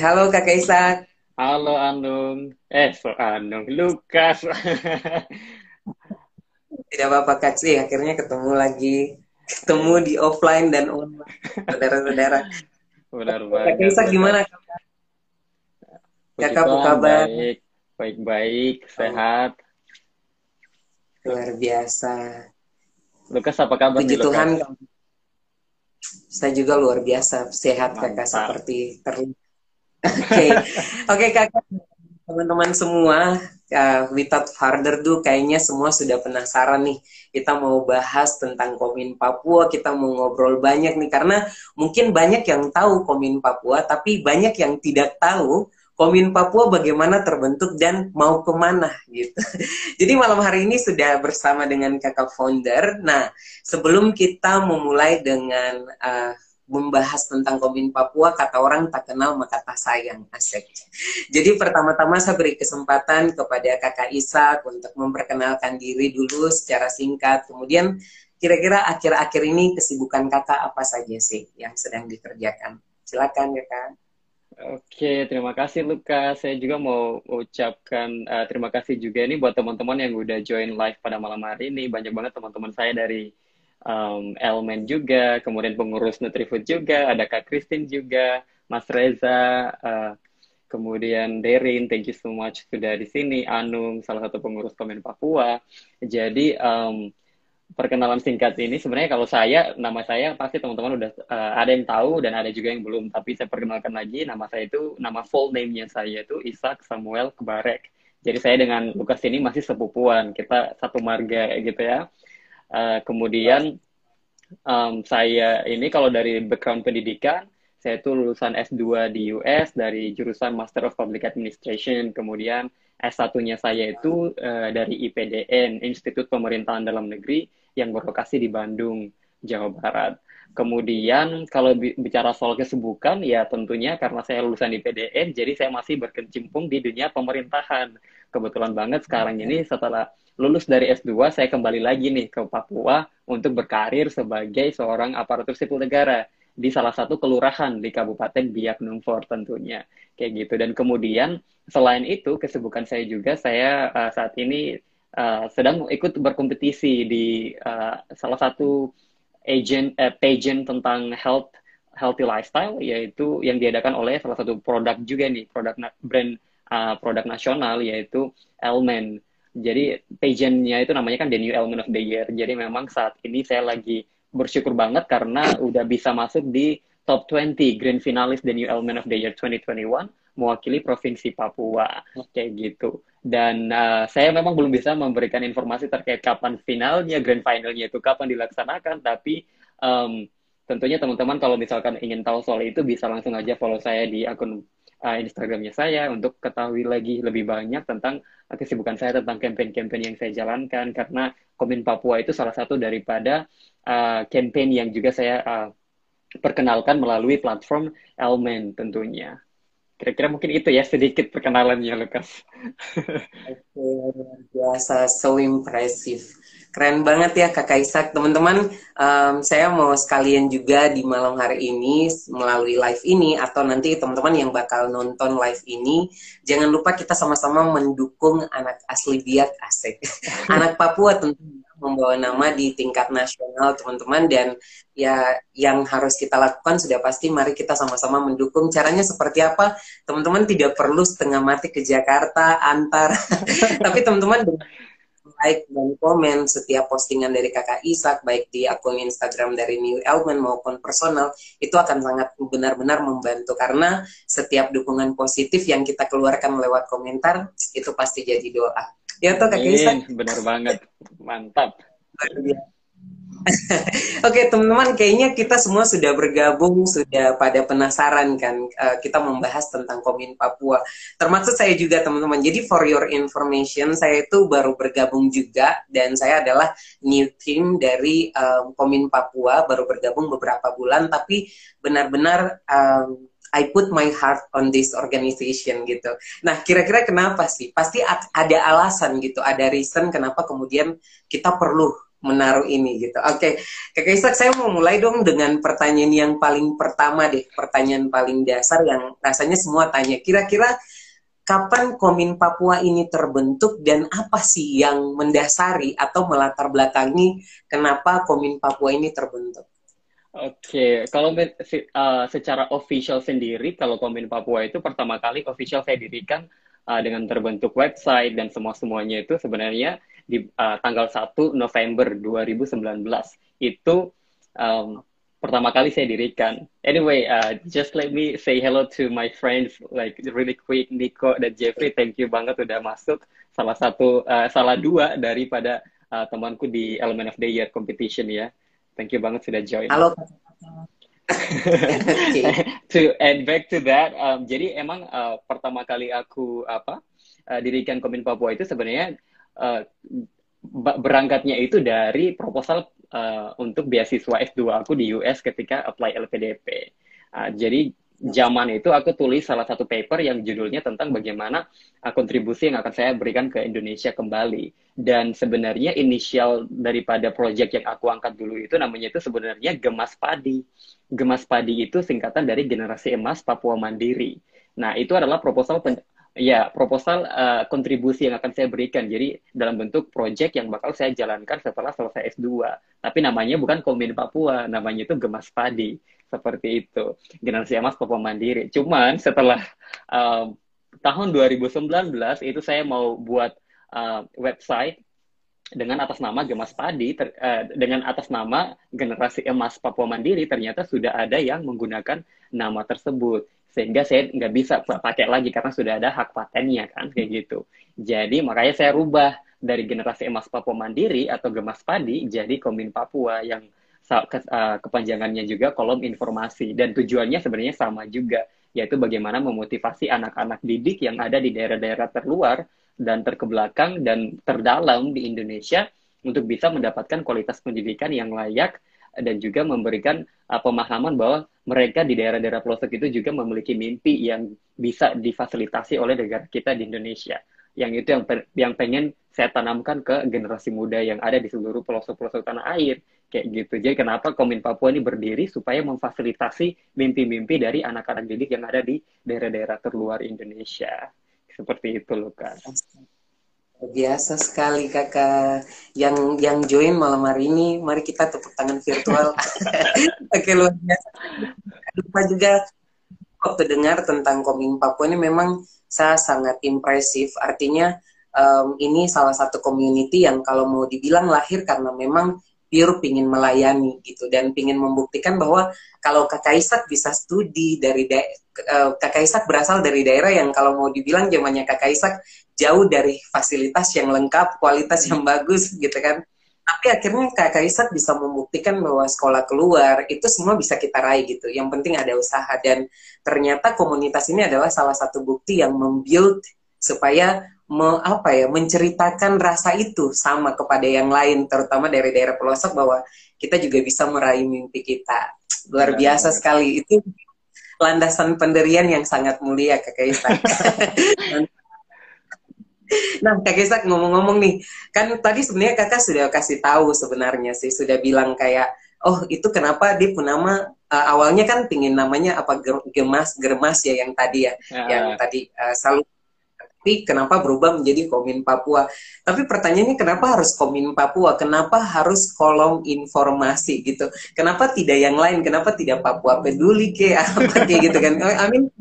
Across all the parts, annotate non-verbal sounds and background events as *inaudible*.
Halo Kak Isak. Halo Anung. Eh, so Anung. Lukas. Tidak apa-apa Kak sih, akhirnya ketemu lagi. Ketemu di offline dan online. Saudara-saudara. Benar banget. Kak Isak gimana Kak? Kakak apa kabar? Baik, baik-baik, sehat. Luar biasa. Lukas apa kabar Puji nih, Tuhan. Lukas? Saya juga luar biasa sehat kakak Mantap. seperti terlihat. Oke, oke kakak, teman-teman semua, uh, without further ado, kayaknya semua sudah penasaran nih. Kita mau bahas tentang Komin Papua, kita mau ngobrol banyak nih karena mungkin banyak yang tahu Komin Papua, tapi banyak yang tidak tahu Komin Papua bagaimana terbentuk dan mau ke mana gitu. *laughs* Jadi malam hari ini sudah bersama dengan kakak founder. Nah, sebelum kita memulai dengan uh, membahas tentang Komin Papua, kata orang tak kenal maka tak sayang, asik. Jadi pertama-tama saya beri kesempatan kepada kakak Isak untuk memperkenalkan diri dulu secara singkat. Kemudian kira-kira akhir-akhir ini kesibukan kakak apa saja sih yang sedang dikerjakan? Silakan ya kak. Oke, terima kasih Lukas. Saya juga mau ucapkan uh, terima kasih juga nih buat teman-teman yang udah join live pada malam hari ini. Banyak banget teman-teman saya dari um, Elmen juga, kemudian pengurus Nutrifood juga, ada Kak Christine juga, Mas Reza, uh, kemudian Derin, thank you so much sudah di sini, Anung, salah satu pengurus Komen Papua. Jadi um, perkenalan singkat ini sebenarnya kalau saya nama saya pasti teman-teman udah uh, ada yang tahu dan ada juga yang belum tapi saya perkenalkan lagi nama saya itu nama full name-nya saya itu Ishak Samuel Kebarek. Jadi saya dengan Lukas ini masih sepupuan, kita satu marga gitu ya. Uh, kemudian um, saya ini kalau dari background pendidikan, saya itu lulusan S2 di US dari jurusan Master of Public Administration. Kemudian S1-nya saya itu uh, dari IPDN, Institut Pemerintahan Dalam Negeri yang berlokasi di Bandung, Jawa Barat. Kemudian kalau bicara soal kesibukan, ya tentunya karena saya lulusan di PDN, jadi saya masih berkecimpung di dunia pemerintahan. Kebetulan banget sekarang ini setelah lulus dari S2, saya kembali lagi nih ke Papua untuk berkarir sebagai seorang aparatur sipil negara di salah satu kelurahan di Kabupaten Biak Numfor tentunya. Kayak gitu. Dan kemudian selain itu, kesibukan saya juga, saya uh, saat ini uh, sedang ikut berkompetisi di uh, salah satu agent uh, pageant tentang health healthy lifestyle yaitu yang diadakan oleh salah satu produk juga nih produk brand uh, produk nasional yaitu Elmen. Jadi pageantnya itu namanya kan the new element of the year. Jadi memang saat ini saya lagi bersyukur banget karena udah bisa masuk di top 20 grand finalis the new element of the year 2021 mewakili provinsi Papua kayak gitu. Dan uh, saya memang belum bisa memberikan informasi terkait kapan finalnya, grand finalnya itu kapan dilaksanakan, tapi um, tentunya teman-teman kalau misalkan ingin tahu soal itu bisa langsung aja follow saya di akun uh, Instagramnya saya untuk ketahui lagi lebih banyak tentang uh, kesibukan saya tentang campaign-campaign yang saya jalankan karena Komin Papua itu salah satu daripada uh, campaign yang juga saya uh, perkenalkan melalui platform Elmen tentunya. Kira-kira mungkin itu ya sedikit perkenalannya Lukas. Oke, luar biasa, so impressive. Keren banget ya Kakak Isak. Teman-teman, um, saya mau sekalian juga di malam hari ini melalui live ini atau nanti teman-teman yang bakal nonton live ini, jangan lupa kita sama-sama mendukung anak asli Biak Asik. *laughs* anak Papua tentunya membawa nama di tingkat nasional teman-teman dan ya yang harus kita lakukan sudah pasti mari kita sama-sama mendukung. Caranya seperti apa? Teman-teman tidak perlu setengah mati ke Jakarta antar. *laughs* Tapi teman-teman like dan komen setiap postingan dari kakak Isak baik di akun Instagram dari New Elman maupun personal itu akan sangat benar-benar membantu. Karena setiap dukungan positif yang kita keluarkan lewat komentar itu pasti jadi doa Ya toh Kak Isak. Benar banget. Mantap. *laughs* Oke teman-teman, kayaknya kita semua sudah bergabung, sudah pada penasaran kan uh, kita membahas tentang Komin Papua. Termasuk saya juga teman-teman. Jadi for your information, saya itu baru bergabung juga dan saya adalah new team dari um, Komin Papua, baru bergabung beberapa bulan, tapi benar-benar um, I put my heart on this organization gitu. Nah, kira-kira kenapa sih? Pasti ada alasan gitu, ada reason kenapa kemudian kita perlu menaruh ini gitu. Oke, okay. Kak Isak saya mau mulai dong dengan pertanyaan yang paling pertama deh, pertanyaan paling dasar yang rasanya semua tanya. Kira-kira kapan Komin Papua ini terbentuk dan apa sih yang mendasari atau melatar belakangi kenapa Komin Papua ini terbentuk? Oke, okay. kalau uh, secara official sendiri, kalau Komin Papua itu pertama kali official saya dirikan uh, dengan terbentuk website dan semua semuanya itu sebenarnya di uh, tanggal 1 November 2019 itu um, pertama kali saya dirikan. Anyway, uh, just let me say hello to my friends like really quick Nico dan Jeffrey. Thank you banget udah masuk salah satu uh, salah dua daripada uh, temanku di Element of the Year competition ya. Thank you banget sudah join. Halo. *laughs* to add back to that, um, jadi emang uh, pertama kali aku apa uh, dirikan Komin Papua itu sebenarnya uh, berangkatnya itu dari proposal uh, untuk beasiswa S2 aku di US ketika apply LPDP. Uh, jadi zaman itu aku tulis salah satu paper yang judulnya tentang bagaimana uh, kontribusi yang akan saya berikan ke Indonesia kembali. Dan sebenarnya inisial daripada proyek yang aku angkat dulu itu namanya itu sebenarnya Gemas Padi. Gemas Padi itu singkatan dari Generasi Emas Papua Mandiri. Nah, itu adalah proposal Ya, proposal uh, kontribusi yang akan saya berikan. Jadi dalam bentuk proyek yang bakal saya jalankan setelah selesai S2. Tapi namanya bukan Komin Papua, namanya itu Gemas Padi. Seperti itu. Generasi Emas Papua Mandiri. Cuman setelah uh, tahun 2019 itu saya mau buat uh, website dengan atas nama Gemas Padi, ter, uh, dengan atas nama Generasi Emas Papua Mandiri, ternyata sudah ada yang menggunakan nama tersebut sehingga saya nggak bisa pakai lagi karena sudah ada hak patennya kan kayak gitu. Jadi makanya saya rubah dari generasi emas Papua Mandiri atau Gemas Padi jadi Komin Papua yang kepanjangannya juga kolom informasi dan tujuannya sebenarnya sama juga yaitu bagaimana memotivasi anak-anak didik yang ada di daerah-daerah terluar dan terkebelakang dan terdalam di Indonesia untuk bisa mendapatkan kualitas pendidikan yang layak dan juga memberikan uh, pemahaman bahwa mereka di daerah-daerah pelosok itu juga memiliki mimpi yang bisa difasilitasi oleh negara kita di Indonesia. Yang itu yang yang pengen saya tanamkan ke generasi muda yang ada di seluruh pelosok-pelosok tanah air kayak gitu. Jadi kenapa Komin Papua ini berdiri supaya memfasilitasi mimpi-mimpi dari anak-anak didik yang ada di daerah-daerah terluar Indonesia. Seperti itu, Lukas. Biasa sekali kakak yang yang join malam hari ini. Mari kita tepuk tangan virtual. *laughs* Oke luar biasa. Lupa juga waktu dengar tentang Koming Papua ini memang saya sangat impresif. Artinya um, ini salah satu community yang kalau mau dibilang lahir karena memang pure pingin melayani gitu dan pingin membuktikan bahwa kalau Kakak Isak bisa studi dari uh, Kakak Isak berasal dari daerah yang kalau mau dibilang zamannya Kakak Isak jauh dari fasilitas yang lengkap, kualitas yang bagus gitu kan. Tapi akhirnya Kakak Isak bisa membuktikan bahwa sekolah keluar itu semua bisa kita raih gitu. Yang penting ada usaha dan ternyata komunitas ini adalah salah satu bukti yang membuild supaya me, apa ya menceritakan rasa itu sama kepada yang lain terutama dari daerah pelosok bahwa kita juga bisa meraih mimpi kita. Luar biasa sekali. Itu landasan pendirian yang sangat mulia kakak Isak *laughs* nah kakak Isak ngomong-ngomong nih kan tadi sebenarnya kakak sudah kasih tahu sebenarnya sih sudah bilang kayak oh itu kenapa dia pun nama uh, awalnya kan pingin namanya apa gemas germas ya yang tadi ya, ya. yang tadi uh, selalu tapi kenapa berubah menjadi Komin Papua? Tapi pertanyaannya kenapa harus Komin Papua? Kenapa harus kolom informasi gitu? Kenapa tidak yang lain? Kenapa tidak Papua peduli ke *laughs* apa kayak gitu kan? I mean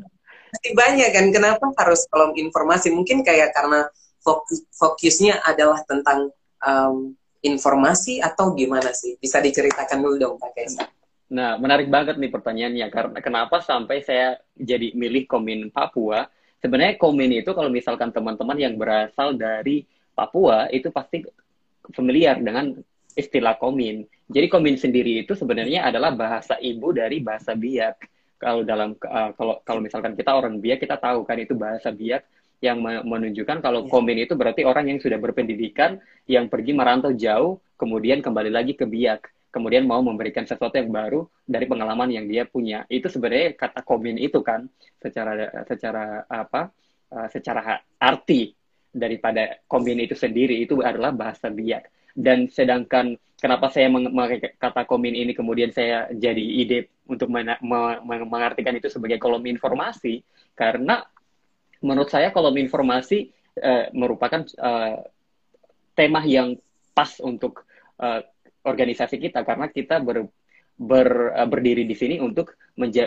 banyak kan. Kenapa harus kolom informasi? Mungkin kayak karena fokus, fokusnya adalah tentang um, informasi atau gimana sih? Bisa diceritakan dulu dong Pak Kaisa. Nah, menarik banget nih pertanyaannya karena kenapa sampai saya jadi milih Komin Papua? Sebenarnya komin itu kalau misalkan teman-teman yang berasal dari Papua itu pasti familiar dengan istilah komin. Jadi komin sendiri itu sebenarnya adalah bahasa ibu dari bahasa Biak. Kalau dalam uh, kalau kalau misalkan kita orang Biak kita tahu kan itu bahasa Biak yang menunjukkan kalau iya. komin itu berarti orang yang sudah berpendidikan yang pergi merantau jauh kemudian kembali lagi ke Biak kemudian mau memberikan sesuatu yang baru dari pengalaman yang dia punya. Itu sebenarnya kata komin itu kan secara secara apa? Uh, secara arti daripada komin itu sendiri itu adalah bahasa biak. Dan sedangkan kenapa saya memakai kata komin ini kemudian saya jadi ide untuk men mengartikan itu sebagai kolom informasi karena menurut saya kolom informasi uh, merupakan uh, tema yang pas untuk uh, organisasi kita karena kita ber, ber, uh, berdiri di sini untuk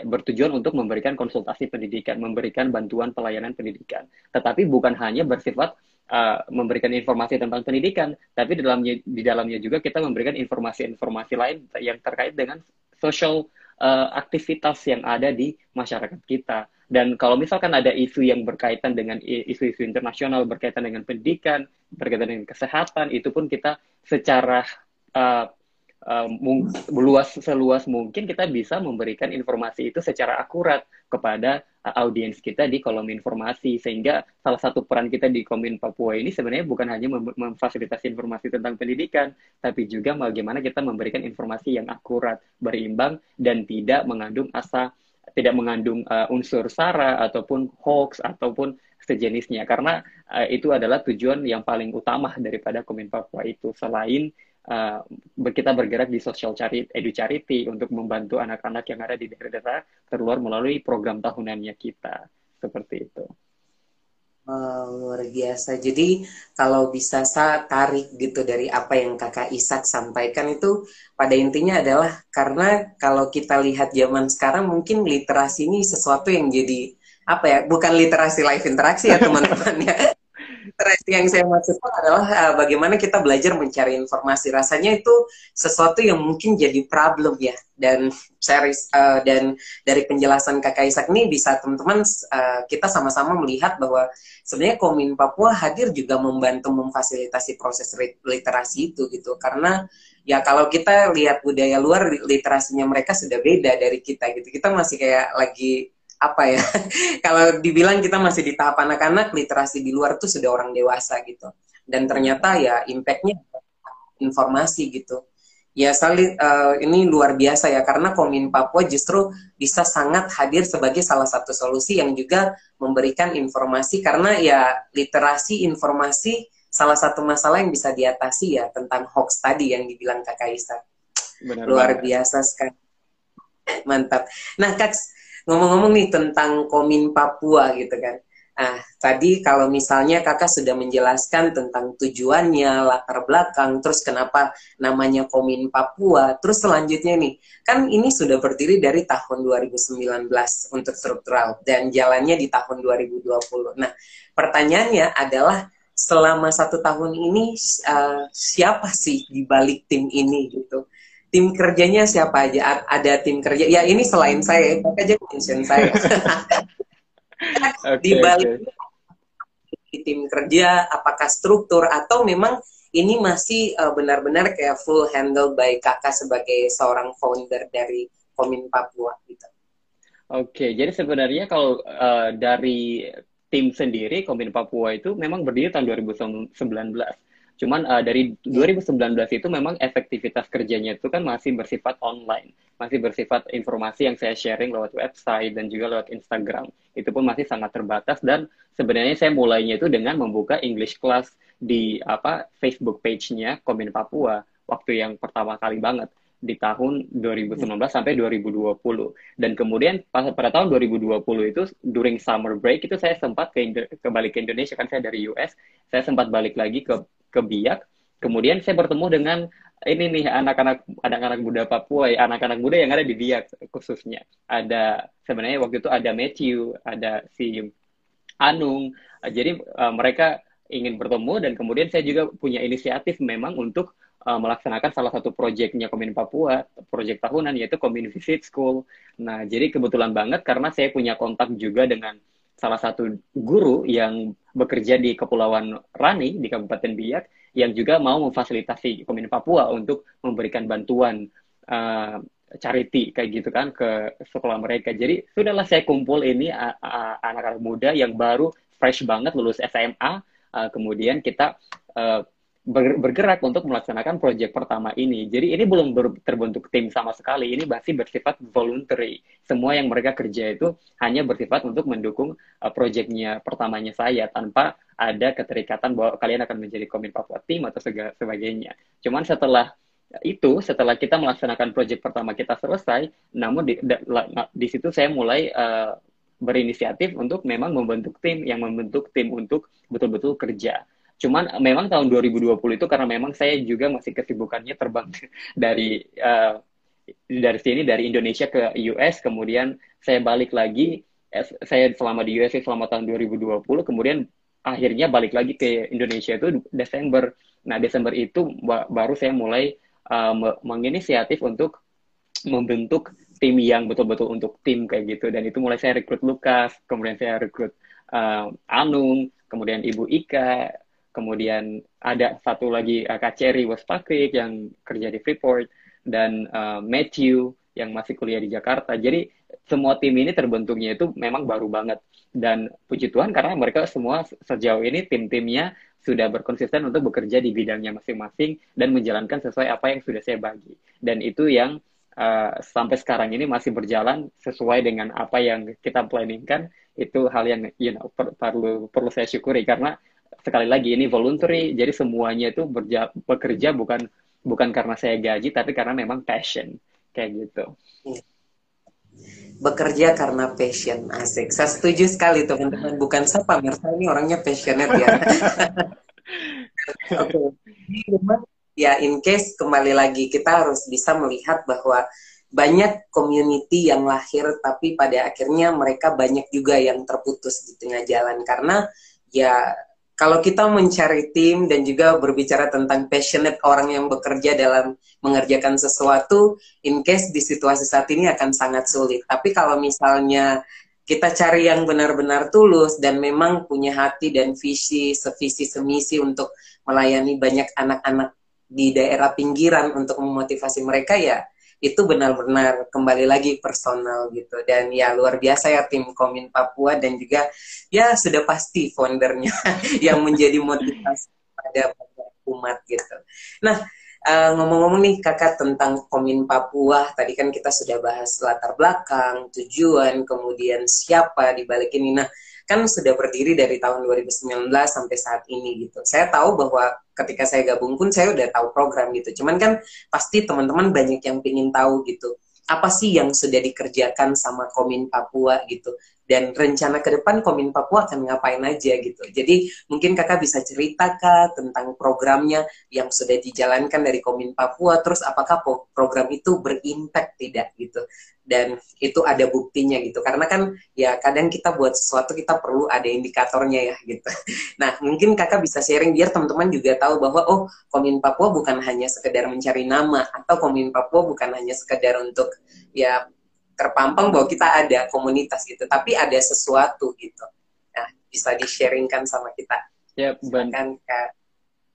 bertujuan untuk memberikan konsultasi pendidikan, memberikan bantuan pelayanan pendidikan. Tetapi bukan hanya bersifat uh, memberikan informasi tentang pendidikan, tapi di dalamnya di dalamnya juga kita memberikan informasi-informasi lain yang terkait dengan social uh, aktivitas yang ada di masyarakat kita. Dan kalau misalkan ada isu yang berkaitan dengan isu-isu internasional berkaitan dengan pendidikan, berkaitan dengan kesehatan, itu pun kita secara uh, uh, luas seluas mungkin kita bisa memberikan informasi itu secara akurat kepada uh, audiens kita di kolom informasi. Sehingga salah satu peran kita di Komin Papua ini sebenarnya bukan hanya mem memfasilitasi informasi tentang pendidikan tapi juga bagaimana kita memberikan informasi yang akurat, berimbang dan tidak mengandung asa tidak mengandung uh, unsur sara ataupun hoax ataupun sejenisnya. Karena uh, itu adalah tujuan yang paling utama daripada Komin Papua itu. Selain uh, kita bergerak di social charity, edu charity untuk membantu anak-anak yang ada di daerah-daerah terluar melalui program tahunannya kita seperti itu. Wow, luar biasa. Jadi kalau bisa saya tarik gitu dari apa yang kakak Isak sampaikan itu pada intinya adalah karena kalau kita lihat zaman sekarang mungkin literasi ini sesuatu yang jadi apa ya bukan literasi live interaksi ya *laughs* teman-teman ya interest yang saya maksudkan adalah uh, bagaimana kita belajar mencari informasi. Rasanya itu sesuatu yang mungkin jadi problem ya. Dan saya uh, dan dari penjelasan Kakak Isak ini bisa teman-teman uh, kita sama-sama melihat bahwa sebenarnya Komin Papua hadir juga membantu memfasilitasi proses literasi itu gitu. Karena ya kalau kita lihat budaya luar literasinya mereka sudah beda dari kita gitu. Kita masih kayak lagi apa ya *laughs* kalau dibilang kita masih di tahap anak-anak literasi di luar tuh sudah orang dewasa gitu. Dan ternyata ya impactnya informasi gitu. Ya sali uh, ini luar biasa ya karena Komin Papua justru bisa sangat hadir sebagai salah satu solusi yang juga memberikan informasi. Karena ya literasi informasi salah satu masalah yang bisa diatasi ya tentang hoax tadi yang dibilang Kak Kaisa. Luar biasa sekali. Mantap. Nah Kak ngomong-ngomong nih tentang Komin Papua gitu kan. Nah, tadi kalau misalnya kakak sudah menjelaskan tentang tujuannya, latar belakang, terus kenapa namanya Komin Papua, terus selanjutnya nih, kan ini sudah berdiri dari tahun 2019 untuk struktural, dan jalannya di tahun 2020. Nah, pertanyaannya adalah, selama satu tahun ini, uh, siapa sih di balik tim ini gitu? Tim kerjanya siapa aja? Ada tim kerja. Ya ini selain saya, itu aja mention saya. okay, *laughs* di balik okay. tim kerja, apakah struktur atau memang ini masih uh, benar-benar kayak full handle by kakak sebagai seorang founder dari Komin Papua gitu. Oke, okay, jadi sebenarnya kalau uh, dari tim sendiri Komin Papua itu memang berdiri tahun 2019 Cuman uh, dari 2019 itu memang efektivitas kerjanya itu kan masih bersifat online, masih bersifat informasi yang saya sharing lewat website dan juga lewat Instagram. Itu pun masih sangat terbatas dan sebenarnya saya mulainya itu dengan membuka English class di apa Facebook page-nya Komin Papua. Waktu yang pertama kali banget di tahun 2019 sampai 2020 dan kemudian pada tahun 2020 itu during summer break itu saya sempat ke kembali ke Indonesia kan saya dari US saya sempat balik lagi ke ke Biak. Kemudian saya bertemu dengan ini nih anak-anak anak-anak muda Papua, ya, anak-anak muda yang ada di Biak khususnya. Ada sebenarnya waktu itu ada Matthew, ada si Anung. Jadi uh, mereka ingin bertemu dan kemudian saya juga punya inisiatif memang untuk uh, melaksanakan salah satu proyeknya Komin Papua, proyek tahunan yaitu Komin Visit School. Nah, jadi kebetulan banget karena saya punya kontak juga dengan salah satu guru yang bekerja di Kepulauan Rani di Kabupaten Biak yang juga mau memfasilitasi Komin Papua untuk memberikan bantuan uh, charity kayak gitu kan ke sekolah mereka. Jadi sudahlah saya kumpul ini anak-anak muda yang baru fresh banget lulus SMA, uh, kemudian kita uh, bergerak untuk melaksanakan proyek pertama ini. Jadi ini belum terbentuk tim sama sekali. Ini masih bersifat voluntary. Semua yang mereka kerja itu hanya bersifat untuk mendukung uh, proyeknya pertamanya saya tanpa ada keterikatan bahwa kalian akan menjadi komin Papua tim atau sebagainya. Cuman setelah itu setelah kita melaksanakan proyek pertama kita selesai, namun di, di, di situ saya mulai uh, berinisiatif untuk memang membentuk tim yang membentuk tim untuk betul-betul kerja. Cuman memang tahun 2020 itu karena memang saya juga masih kesibukannya terbang *laughs* dari uh, dari sini dari Indonesia ke US, kemudian saya balik lagi, saya selama di US selama tahun 2020, kemudian akhirnya balik lagi ke Indonesia itu Desember. Nah Desember itu baru saya mulai uh, menginisiatif untuk membentuk tim yang betul-betul untuk tim kayak gitu dan itu mulai saya rekrut Lukas kemudian saya rekrut uh, Anung kemudian Ibu Ika kemudian ada satu lagi uh, Kak Cherry Westpakrik yang kerja di Freeport dan uh, Matthew yang masih kuliah di Jakarta jadi semua tim ini terbentuknya itu memang baru banget dan puji Tuhan karena mereka semua sejauh ini tim-timnya sudah berkonsisten untuk bekerja di bidangnya masing-masing dan menjalankan sesuai apa yang sudah saya bagi. Dan itu yang uh, sampai sekarang ini masih berjalan sesuai dengan apa yang kita planningkan. Itu hal yang you know, per perlu perlu saya syukuri karena sekali lagi ini voluntary, jadi semuanya itu berja bekerja bukan bukan karena saya gaji tapi karena memang passion. Kayak gitu. Bekerja karena passion asik. Saya setuju sekali teman-teman. Bukan siapa Mersa ini orangnya passionate ya. *laughs* Oke. Okay. ya in case kembali lagi kita harus bisa melihat bahwa banyak community yang lahir tapi pada akhirnya mereka banyak juga yang terputus di tengah jalan. Karena ya kalau kita mencari tim dan juga berbicara tentang passionate orang yang bekerja dalam mengerjakan sesuatu, in case di situasi saat ini akan sangat sulit. Tapi kalau misalnya kita cari yang benar-benar tulus dan memang punya hati dan visi, sevisi, semisi untuk melayani banyak anak-anak di daerah pinggiran untuk memotivasi mereka ya itu benar-benar kembali lagi personal gitu dan ya luar biasa ya tim Komin Papua dan juga ya sudah pasti foundernya *laughs* yang menjadi motivasi pada umat gitu. Nah uh, ngomong-ngomong nih kakak tentang Komin Papua tadi kan kita sudah bahas latar belakang, tujuan, kemudian siapa di balik ini. Nah kan sudah berdiri dari tahun 2019 sampai saat ini gitu. Saya tahu bahwa ketika saya gabung pun saya udah tahu program gitu. Cuman kan pasti teman-teman banyak yang ingin tahu gitu. Apa sih yang sudah dikerjakan sama Komin Papua gitu dan rencana ke depan Komin Papua akan ngapain aja gitu. Jadi mungkin kakak bisa cerita kak tentang programnya yang sudah dijalankan dari Komin Papua, terus apakah program itu berimpact tidak gitu. Dan itu ada buktinya gitu. Karena kan ya kadang kita buat sesuatu kita perlu ada indikatornya ya gitu. *laughs* Nah mungkin kakak bisa sharing biar teman-teman juga tahu bahwa oh Komin Papua bukan hanya sekedar mencari nama atau Komin Papua bukan hanya sekedar untuk ya terpampang bahwa kita ada komunitas gitu, tapi ada sesuatu gitu. Nah, bisa di-sharingkan sama kita. Ya, kan Kak.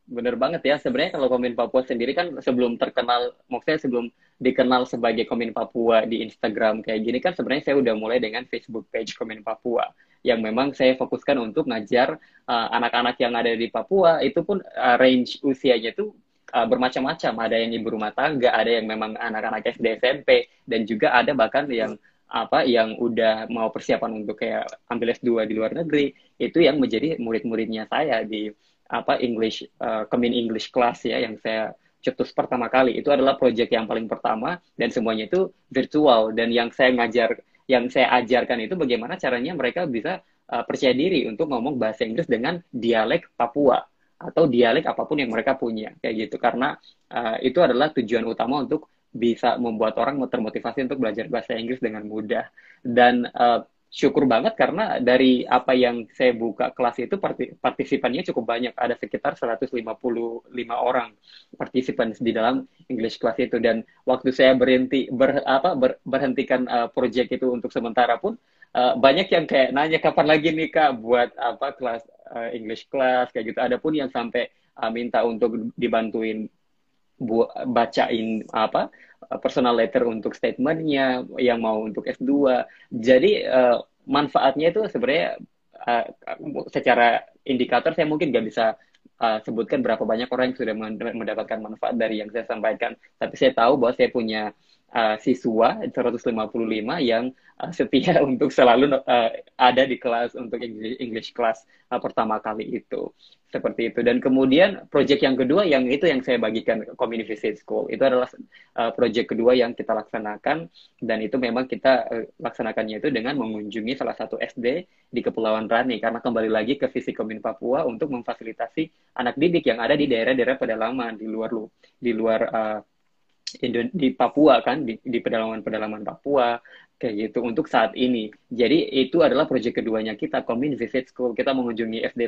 Bener banget ya. Sebenarnya kalau Komin Papua sendiri kan sebelum terkenal, maksudnya sebelum dikenal sebagai Komin Papua di Instagram kayak gini kan sebenarnya saya udah mulai dengan Facebook page Komin Papua yang memang saya fokuskan untuk ngajar uh, anak-anak uh, yang ada di Papua itu pun uh, range usianya tuh uh, bermacam-macam. Ada yang ibu rumah tangga, ada yang memang anak-anak SD SMP, dan juga ada bahkan yang apa yang udah mau persiapan untuk kayak ambil S2 di luar negeri itu yang menjadi murid-muridnya saya di apa English uh, Kemin English class ya yang saya cetus pertama kali. Itu adalah proyek yang paling pertama dan semuanya itu virtual. Dan yang saya ngajar yang saya ajarkan itu bagaimana caranya mereka bisa uh, percaya diri untuk ngomong bahasa Inggris dengan dialek Papua atau dialek apa pun yang mereka punya kayak gitu. Karena uh, itu adalah tujuan utama untuk bisa membuat orang termotivasi untuk belajar bahasa Inggris dengan mudah. Dan uh, syukur banget karena dari apa yang saya buka kelas itu partisipannya cukup banyak. Ada sekitar 155 orang partisipan di dalam English class itu. Dan waktu saya berhenti ber, apa ber, berhentikan uh, project itu untuk sementara pun uh, banyak yang kayak nanya kapan lagi nih kak buat apa kelas uh, English class? Kayak gitu. Ada pun yang sampai uh, minta untuk dibantuin bu bacain apa personal letter untuk statementnya yang mau untuk S2. Jadi uh, manfaatnya itu sebenarnya uh, secara indikator saya mungkin nggak bisa uh, sebutkan berapa banyak orang yang sudah mendapatkan manfaat dari yang saya sampaikan. Tapi saya tahu bahwa saya punya uh, siswa 155 yang uh, setia *laughs* untuk selalu uh, ada di kelas untuk English, class uh, pertama kali itu. Seperti itu. Dan kemudian project yang kedua yang itu yang saya bagikan community visit school. Itu adalah uh, project kedua yang kita laksanakan. Dan itu memang kita uh, laksanakannya itu dengan mengunjungi salah satu SD di Kepulauan Rani. Karena kembali lagi ke visi Komin Papua untuk memfasilitasi anak didik yang ada di daerah-daerah pedalaman di luar lu di luar uh, di Papua kan di, pedalaman-pedalaman Papua kayak gitu untuk saat ini. Jadi itu adalah proyek keduanya kita Komin Visit School. Kita mengunjungi SD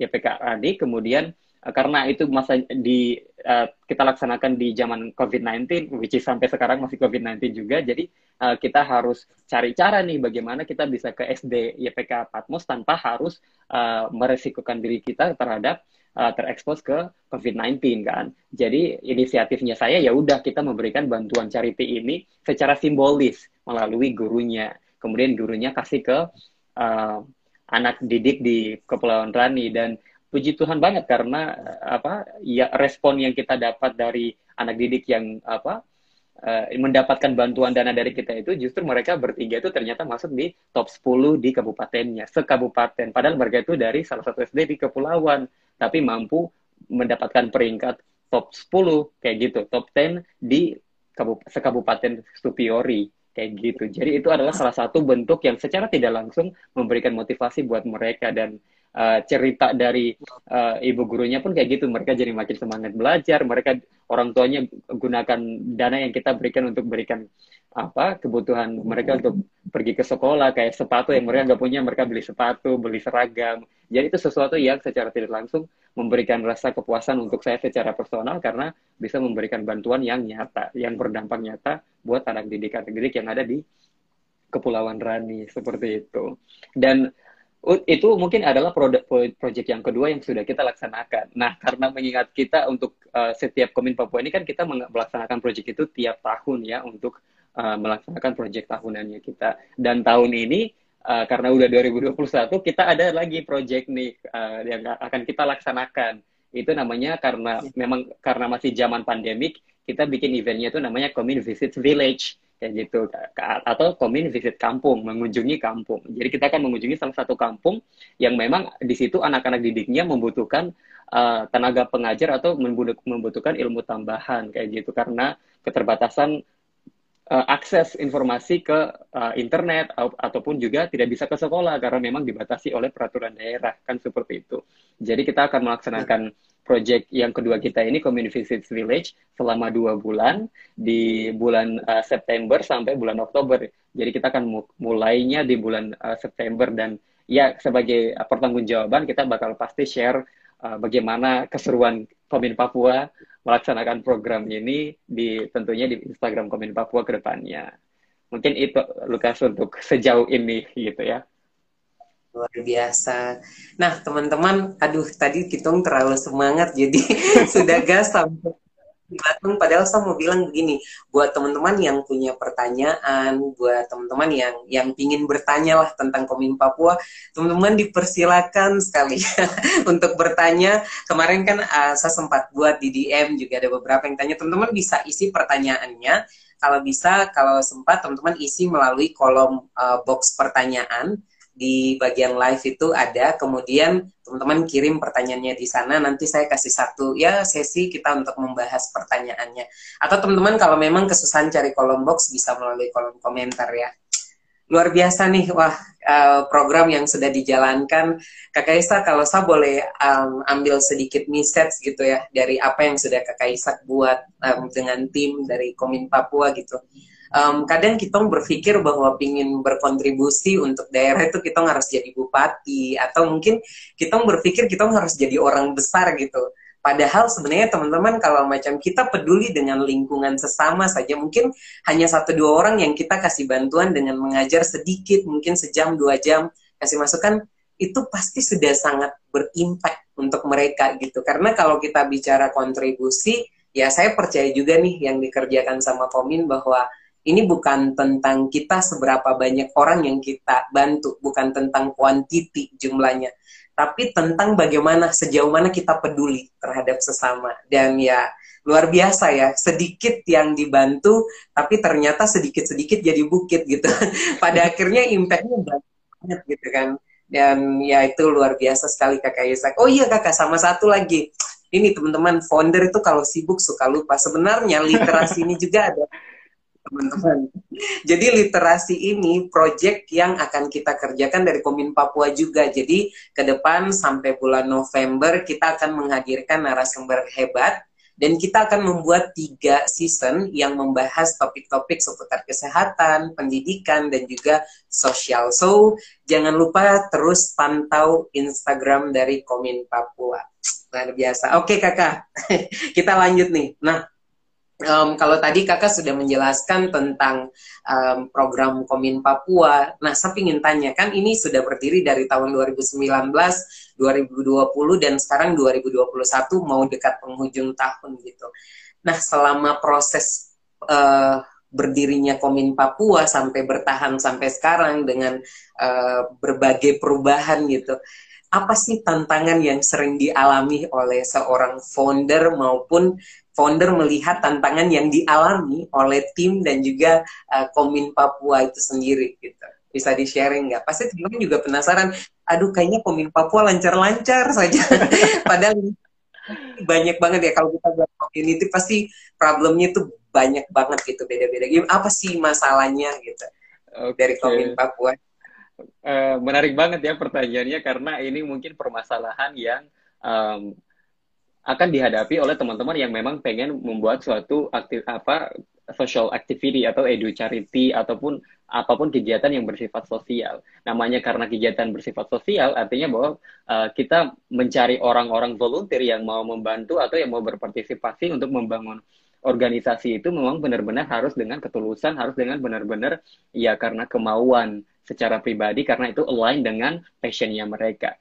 YPKAD kemudian uh, karena itu masa di uh, kita laksanakan di zaman COVID-19 which is sampai sekarang masih COVID-19 juga. Jadi uh, kita harus cari cara nih bagaimana kita bisa ke SD YPK Patmos tanpa harus uh, meresikukan diri kita terhadap terekspos ke COVID-19 kan. Jadi inisiatifnya saya ya udah kita memberikan bantuan charity ini secara simbolis melalui gurunya. Kemudian gurunya kasih ke uh, anak didik di Kepulauan Rani dan puji Tuhan banget karena apa ya respon yang kita dapat dari anak didik yang apa uh, mendapatkan bantuan dana dari kita itu justru mereka bertiga itu ternyata masuk di top 10 di kabupatennya, sekabupaten. Padahal mereka itu dari salah satu SD di kepulauan tapi mampu mendapatkan peringkat top 10 kayak gitu, top 10 di sekabupaten Stupiori kayak gitu. Jadi itu adalah salah satu bentuk yang secara tidak langsung memberikan motivasi buat mereka dan uh, cerita dari uh, ibu gurunya pun kayak gitu. Mereka jadi makin semangat belajar. Mereka orang tuanya gunakan dana yang kita berikan untuk berikan apa kebutuhan mereka untuk pergi ke sekolah kayak sepatu yang mereka nggak punya mereka beli sepatu beli seragam jadi itu sesuatu yang secara tidak langsung memberikan rasa kepuasan untuk saya secara personal karena bisa memberikan bantuan yang nyata yang berdampak nyata buat anak didik anak yang ada di kepulauan Rani seperti itu dan itu mungkin adalah produk proyek yang kedua yang sudah kita laksanakan. Nah, karena mengingat kita untuk uh, setiap Komin Papua ini kan kita melaksanakan proyek itu tiap tahun ya untuk uh, melaksanakan proyek tahunannya kita. Dan tahun ini uh, karena udah 2021 kita ada lagi proyek nih uh, yang akan kita laksanakan. Itu namanya karena memang karena masih zaman pandemik kita bikin eventnya itu namanya Commune Visit Village kayak gitu atau Commune Visit Kampung mengunjungi kampung. Jadi kita akan mengunjungi salah satu kampung yang memang di situ anak-anak didiknya membutuhkan uh, tenaga pengajar atau membutuhkan ilmu tambahan kayak gitu karena keterbatasan uh, akses informasi ke uh, internet ataupun juga tidak bisa ke sekolah karena memang dibatasi oleh peraturan daerah kan seperti itu. Jadi kita akan melaksanakan project yang kedua kita ini Community Visits Village selama dua bulan di bulan uh, September sampai bulan Oktober. Jadi kita akan mulainya di bulan uh, September dan ya sebagai uh, pertanggungjawaban kita bakal pasti share uh, bagaimana keseruan Komin Papua melaksanakan program ini di tentunya di Instagram Komin Papua ke depannya. Mungkin itu Lukas untuk sejauh ini gitu ya. Luar biasa. Nah, teman-teman, aduh tadi kita terlalu semangat jadi *laughs* sudah gas sampai padahal saya mau bilang begini buat teman-teman yang punya pertanyaan buat teman-teman yang yang ingin bertanya lah tentang Komin Papua teman-teman dipersilakan sekali *laughs* untuk bertanya. Kemarin kan uh, saya sempat buat di DM juga ada beberapa yang tanya. Teman-teman bisa isi pertanyaannya. Kalau bisa kalau sempat teman-teman isi melalui kolom uh, box pertanyaan di bagian live itu ada. Kemudian teman-teman kirim pertanyaannya di sana. Nanti saya kasih satu ya sesi kita untuk membahas pertanyaannya. Atau teman-teman kalau memang kesusahan cari kolom box bisa melalui kolom komentar ya. Luar biasa nih. Wah uh, program yang sudah dijalankan. Kak Isa kalau saya boleh um, ambil sedikit message gitu ya dari apa yang sudah Kak Isa buat um, dengan tim dari Komin Papua gitu um, kadang kita berpikir bahwa ingin berkontribusi untuk daerah itu kita harus jadi bupati atau mungkin kita berpikir kita harus jadi orang besar gitu. Padahal sebenarnya teman-teman kalau macam kita peduli dengan lingkungan sesama saja mungkin hanya satu dua orang yang kita kasih bantuan dengan mengajar sedikit mungkin sejam dua jam kasih masukan itu pasti sudah sangat berimpact untuk mereka gitu karena kalau kita bicara kontribusi ya saya percaya juga nih yang dikerjakan sama Komin bahwa ini bukan tentang kita seberapa banyak orang yang kita bantu, bukan tentang kuantiti jumlahnya, tapi tentang bagaimana sejauh mana kita peduli terhadap sesama. Dan ya luar biasa ya sedikit yang dibantu tapi ternyata sedikit-sedikit jadi bukit gitu. *laughs* Pada akhirnya impactnya banyak gitu kan. Dan ya itu luar biasa sekali kakak Isak. Oh iya kakak sama satu lagi. Ini teman-teman founder itu kalau sibuk suka lupa. Sebenarnya literasi *laughs* ini juga ada teman-teman. Jadi literasi ini project yang akan kita kerjakan dari Komin Papua juga. Jadi ke depan sampai bulan November kita akan menghadirkan narasumber hebat dan kita akan membuat tiga season yang membahas topik-topik seputar kesehatan, pendidikan, dan juga sosial. So, jangan lupa terus pantau Instagram dari Komin Papua. Luar biasa. Oke kakak, *laughs* kita lanjut nih. Nah, um, kalau tadi kakak sudah menjelaskan tentang um, program Komin Papua, nah saya ingin tanya kan ini sudah berdiri dari tahun 2019, 2020 dan sekarang 2021 mau dekat penghujung tahun gitu. Nah selama proses uh, berdirinya Komin Papua sampai bertahan sampai sekarang dengan uh, berbagai perubahan gitu apa sih tantangan yang sering dialami oleh seorang founder maupun founder melihat tantangan yang dialami oleh tim dan juga uh, Komin Papua itu sendiri gitu. Bisa di-sharing nggak? Pasti teman juga penasaran, aduh kayaknya Komin Papua lancar-lancar saja. *laughs* Padahal banyak banget ya kalau kita buat community pasti problemnya itu banyak banget gitu beda-beda. Apa sih masalahnya gitu okay. dari Komin Papua? Uh, menarik banget ya pertanyaannya karena ini mungkin permasalahan yang um, akan dihadapi oleh teman-teman yang memang pengen membuat suatu aktif apa social activity atau edu charity ataupun apa pun kegiatan yang bersifat sosial. Namanya karena kegiatan bersifat sosial artinya bahwa uh, kita mencari orang-orang volunteer yang mau membantu atau yang mau berpartisipasi untuk membangun organisasi itu memang benar-benar harus dengan ketulusan, harus dengan benar-benar ya karena kemauan secara pribadi karena itu align dengan passionnya mereka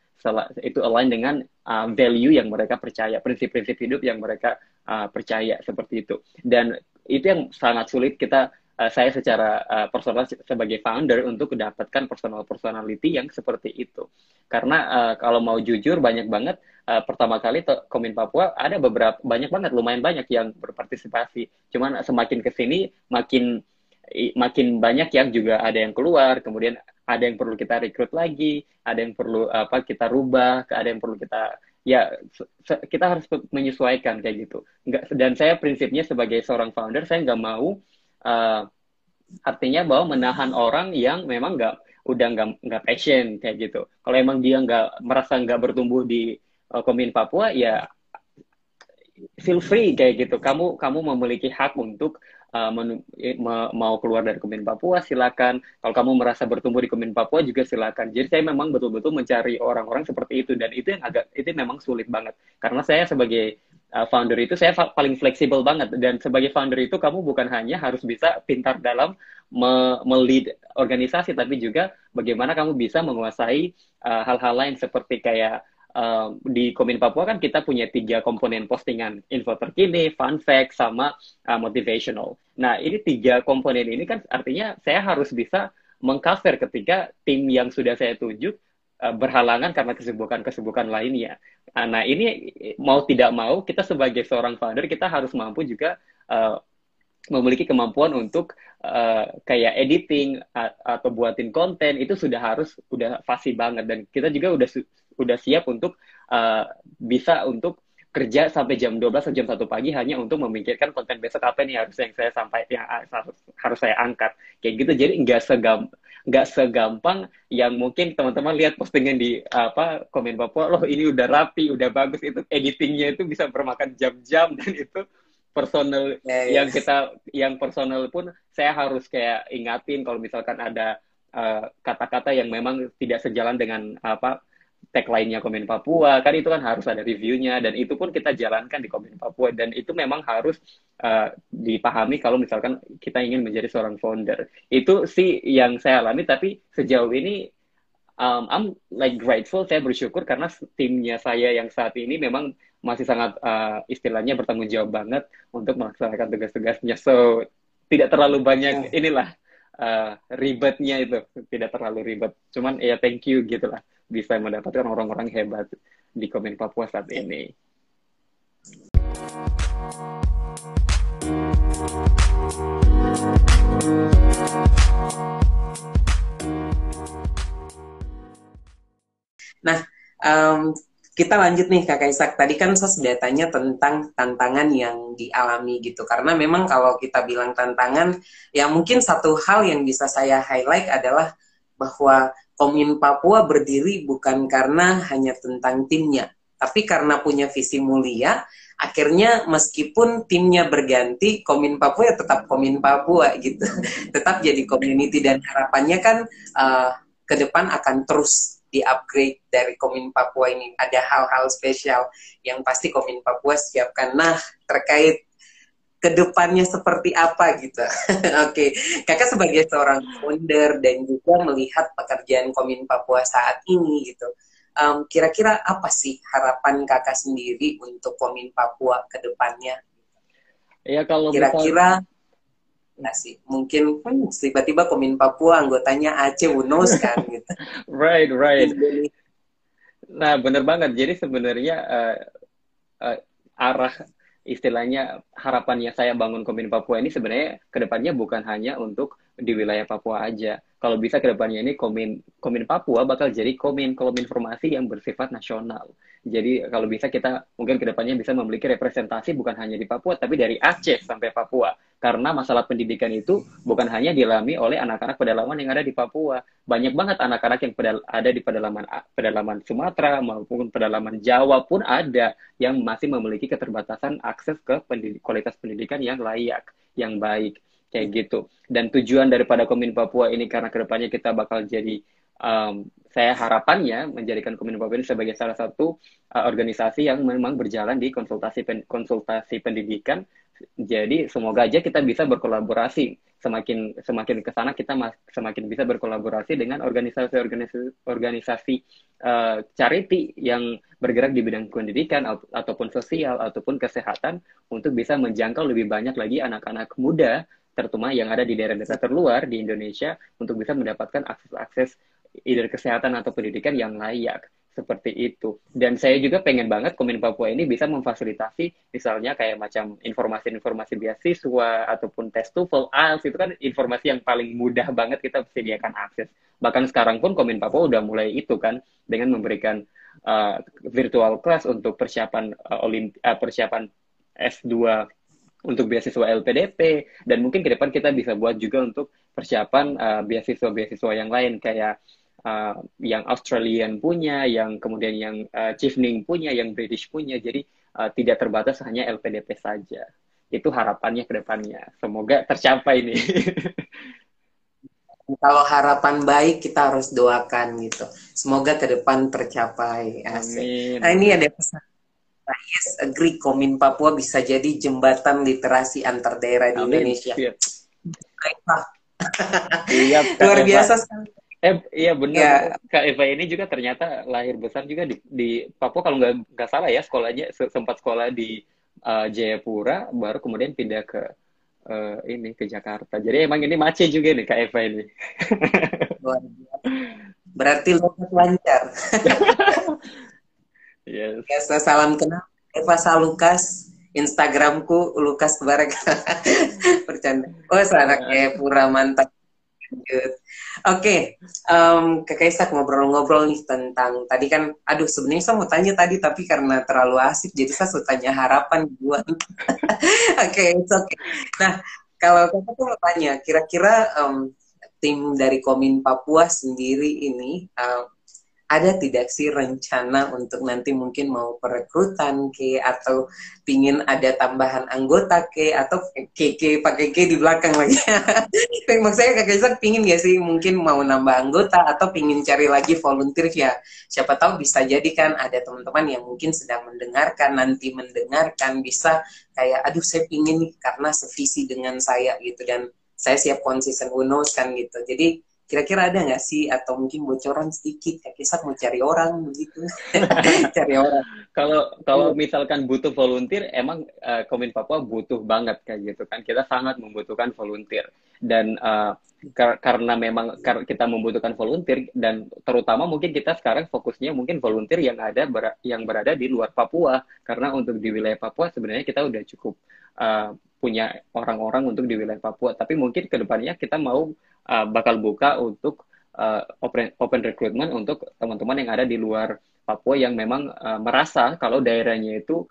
itu align dengan uh, value yang mereka percaya, prinsip-prinsip hidup yang mereka uh, percaya seperti itu. Dan itu yang sangat sulit kita uh, saya secara uh, personal sebagai founder untuk mendapatkan personal personality yang seperti itu. Karena uh, kalau mau jujur banyak banget uh, pertama kali Komin Papua ada beberapa banyak banget lumayan banyak yang berpartisipasi. Cuman semakin ke sini makin makin banyak yang juga ada yang keluar, kemudian ada yang perlu kita rekrut lagi, ada yang perlu apa kita rubah, ada yang perlu kita ya kita harus menyesuaikan kayak gitu. Enggak dan saya prinsipnya sebagai seorang founder saya nggak mau uh, artinya bahwa menahan orang yang memang nggak udah nggak nggak passion kayak gitu. Kalau emang dia nggak merasa nggak bertumbuh di uh, Komin Papua ya feel free kayak gitu. Kamu kamu memiliki hak untuk uh, mau keluar dari Kemin Papua silakan. Kalau kamu merasa bertumbuh di Kemin Papua juga silakan. Jadi saya memang betul-betul mencari orang-orang seperti itu dan itu yang agak itu memang sulit banget karena saya sebagai uh, founder itu saya paling fleksibel banget dan sebagai founder itu kamu bukan hanya harus bisa pintar dalam me, organisasi tapi juga bagaimana kamu bisa menguasai uh, hal-hal uh, lain seperti kayak uh, di Komin Papua kan kita punya tiga komponen postingan, info terkini, fun fact, sama uh, motivational. Nah, ini tiga komponen ini kan artinya saya harus bisa mengcover ketika tim yang sudah saya tuju uh, berhalangan karena kesibukan-kesibukan lainnya. Uh, nah, ini mau tidak mau kita sebagai seorang founder kita harus mampu juga uh, memiliki kemampuan untuk uh, kayak editing atau buatin konten itu sudah harus udah fasih banget dan kita juga udah udah siap untuk uh, bisa untuk kerja sampai jam 12 atau jam 1 pagi hanya untuk memikirkan konten besok apa nih harus yang saya sampai yang harus, harus saya angkat. Kayak gitu. Jadi nggak segam nggak segampang yang mungkin teman-teman lihat postingan di apa komen Papua loh ini udah rapi udah bagus. Itu editingnya itu bisa bermakan jam-jam *laughs* dan itu personal yeah, yeah. yang kita yang personal pun saya harus kayak ingatin kalau misalkan ada eh, kata-kata uh, yang memang tidak sejalan dengan apa tag lainnya Komen Papua kan itu kan harus ada reviewnya dan itu pun kita jalankan di Komen Papua dan itu memang harus uh, dipahami kalau misalkan kita ingin menjadi seorang founder. Itu sih yang saya alami tapi sejauh ini um, I'm like grateful saya bersyukur karena timnya saya yang saat ini memang masih sangat uh, istilahnya bertanggung jawab banget untuk melaksanakan tugas-tugasnya. So tidak terlalu banyak inilah uh, ribetnya itu tidak terlalu ribet. Cuman ya thank you gitulah bisa mendapatkan orang-orang hebat di Komin Papua saat ini. Nah, um, kita lanjut nih Kak Isak. Tadi kan saya sudah tanya tentang tantangan yang dialami gitu. Karena memang kalau kita bilang tantangan, ya mungkin satu hal yang bisa saya highlight adalah bahwa Komin Papua berdiri bukan karena hanya tentang timnya, tapi karena punya visi mulia, akhirnya meskipun timnya berganti, Komin Papua ya tetap Komin Papua gitu, *laughs* tetap jadi community dan harapannya kan uh, ke depan akan terus di-upgrade dari Komin Papua ini. Ada hal-hal spesial yang pasti Komin Papua siapkan. Nah, terkait ke depannya seperti apa gitu. *laughs* Oke, okay. kakak sebagai seorang founder dan juga melihat pekerjaan Komin Papua saat ini gitu. Um, kira-kira apa sih harapan kakak sendiri untuk Komin Papua ke depannya? Ya kalau kira-kira nggak sih mungkin hmm, tiba-tiba Komin Papua anggotanya Aceh Unos kan *laughs* gitu. right, right. Nah benar banget. Jadi sebenarnya uh, uh, arah istilahnya harapannya saya bangun Komin Papua ini sebenarnya ke depannya bukan hanya untuk di wilayah Papua aja. Kalau bisa ke depannya ini Komin Komin Papua bakal jadi Komin kolom informasi yang bersifat nasional. Jadi kalau bisa kita mungkin ke depannya bisa memiliki representasi bukan hanya di Papua tapi dari Aceh sampai Papua karena masalah pendidikan itu bukan hanya dialami oleh anak-anak pedalaman yang ada di Papua. Banyak banget anak-anak yang ada di pedalaman pedalaman Sumatera maupun pedalaman Jawa pun ada yang masih memiliki keterbatasan akses ke pendidik, kualitas pendidikan yang layak, yang baik kayak gitu. Dan tujuan daripada Komin Papua ini karena ke depannya kita bakal jadi um, saya harapannya menjadikan Komin Papua ini sebagai salah satu uh, organisasi yang memang berjalan di konsultasi pen, konsultasi pendidikan jadi semoga aja kita bisa berkolaborasi semakin semakin ke sana kita semakin bisa berkolaborasi dengan organisasi-organisasi organisasi uh, charity yang bergerak di bidang pendidikan ataupun sosial ataupun kesehatan untuk bisa menjangkau lebih banyak lagi anak-anak muda terutama yang ada di daerah-daerah terluar di Indonesia untuk bisa mendapatkan akses-akses either kesehatan atau pendidikan yang layak seperti itu. Dan saya juga pengen banget Komin Papua ini bisa memfasilitasi misalnya kayak macam informasi-informasi beasiswa ataupun tes TOEFL, IELTS itu kan informasi yang paling mudah banget kita sediakan akses. Bahkan sekarang pun Komin Papua udah mulai itu kan dengan memberikan uh, virtual class untuk persiapan uh, olimpi uh, persiapan S2 untuk beasiswa LPDP dan mungkin ke depan kita bisa buat juga untuk persiapan uh, beasiswa-beasiswa yang lain kayak uh, yang Australian punya, yang kemudian yang uh, Chevening punya, yang British punya. Jadi uh, tidak terbatas hanya LPDP saja. Itu harapannya ke depannya. Semoga tercapai ini. *laughs* Kalau harapan baik kita harus doakan gitu. Semoga ke depan tercapai. Amin. Nah ini ada pesan. Yes, agree. Komin Papua bisa jadi jembatan literasi antar daerah di Amin. Indonesia. Baiklah. Iya, Luar biasa sekali. Eh iya benar. Ya. Kak Eva ini juga ternyata lahir besar juga di, di Papua kalau nggak nggak salah ya sekolahnya sempat sekolah di uh, Jayapura baru kemudian pindah ke uh, ini ke Jakarta. Jadi emang ini mace juga nih Kak Eva ini. Berarti lokal lancar. *laughs* yes. Biasa salam kenal Eva Salukas. Instagramku Lukas Barek. *laughs* Bercanda. Oh, anaknya Pura mantap. Oke, okay. um, Kak Kaisak ngobrol-ngobrol nih tentang tadi kan, aduh sebenarnya saya mau tanya tadi tapi karena terlalu asik jadi saya suka tanya harapan buat. *laughs* Oke, okay, oke. Okay. Nah, kalau kakak tuh mau tanya, kira-kira um, tim dari Komin Papua sendiri ini um, ada tidak sih rencana untuk nanti mungkin mau perekrutan ke atau pingin ada tambahan anggota ke atau keke pakai ke di belakang lagi? *laughs* Maksudnya kakak Isak pingin gak sih mungkin mau nambah anggota atau pingin cari lagi volunteer? Ya siapa tahu bisa jadi kan ada teman-teman yang mungkin sedang mendengarkan nanti mendengarkan bisa kayak aduh saya pingin nih karena sevisi dengan saya gitu. Dan saya siap konsisten unos kan gitu. Jadi Kira-kira ada nggak sih atau mungkin bocoran sedikit Kak Isak mau cari orang begitu? *laughs* cari orang. Kalau kalau misalkan butuh volunteer, emang uh, Komin Papua butuh banget kayak gitu kan. Kita sangat membutuhkan volunteer dan uh, kar karena memang kar kita membutuhkan volunteer dan terutama mungkin kita sekarang fokusnya mungkin volunteer yang ada ber yang berada di luar Papua karena untuk di wilayah Papua sebenarnya kita udah cukup uh, punya orang-orang untuk di wilayah Papua tapi mungkin ke depannya kita mau uh, bakal buka untuk uh, open, open recruitment untuk teman-teman yang ada di luar Papua yang memang uh, merasa kalau daerahnya itu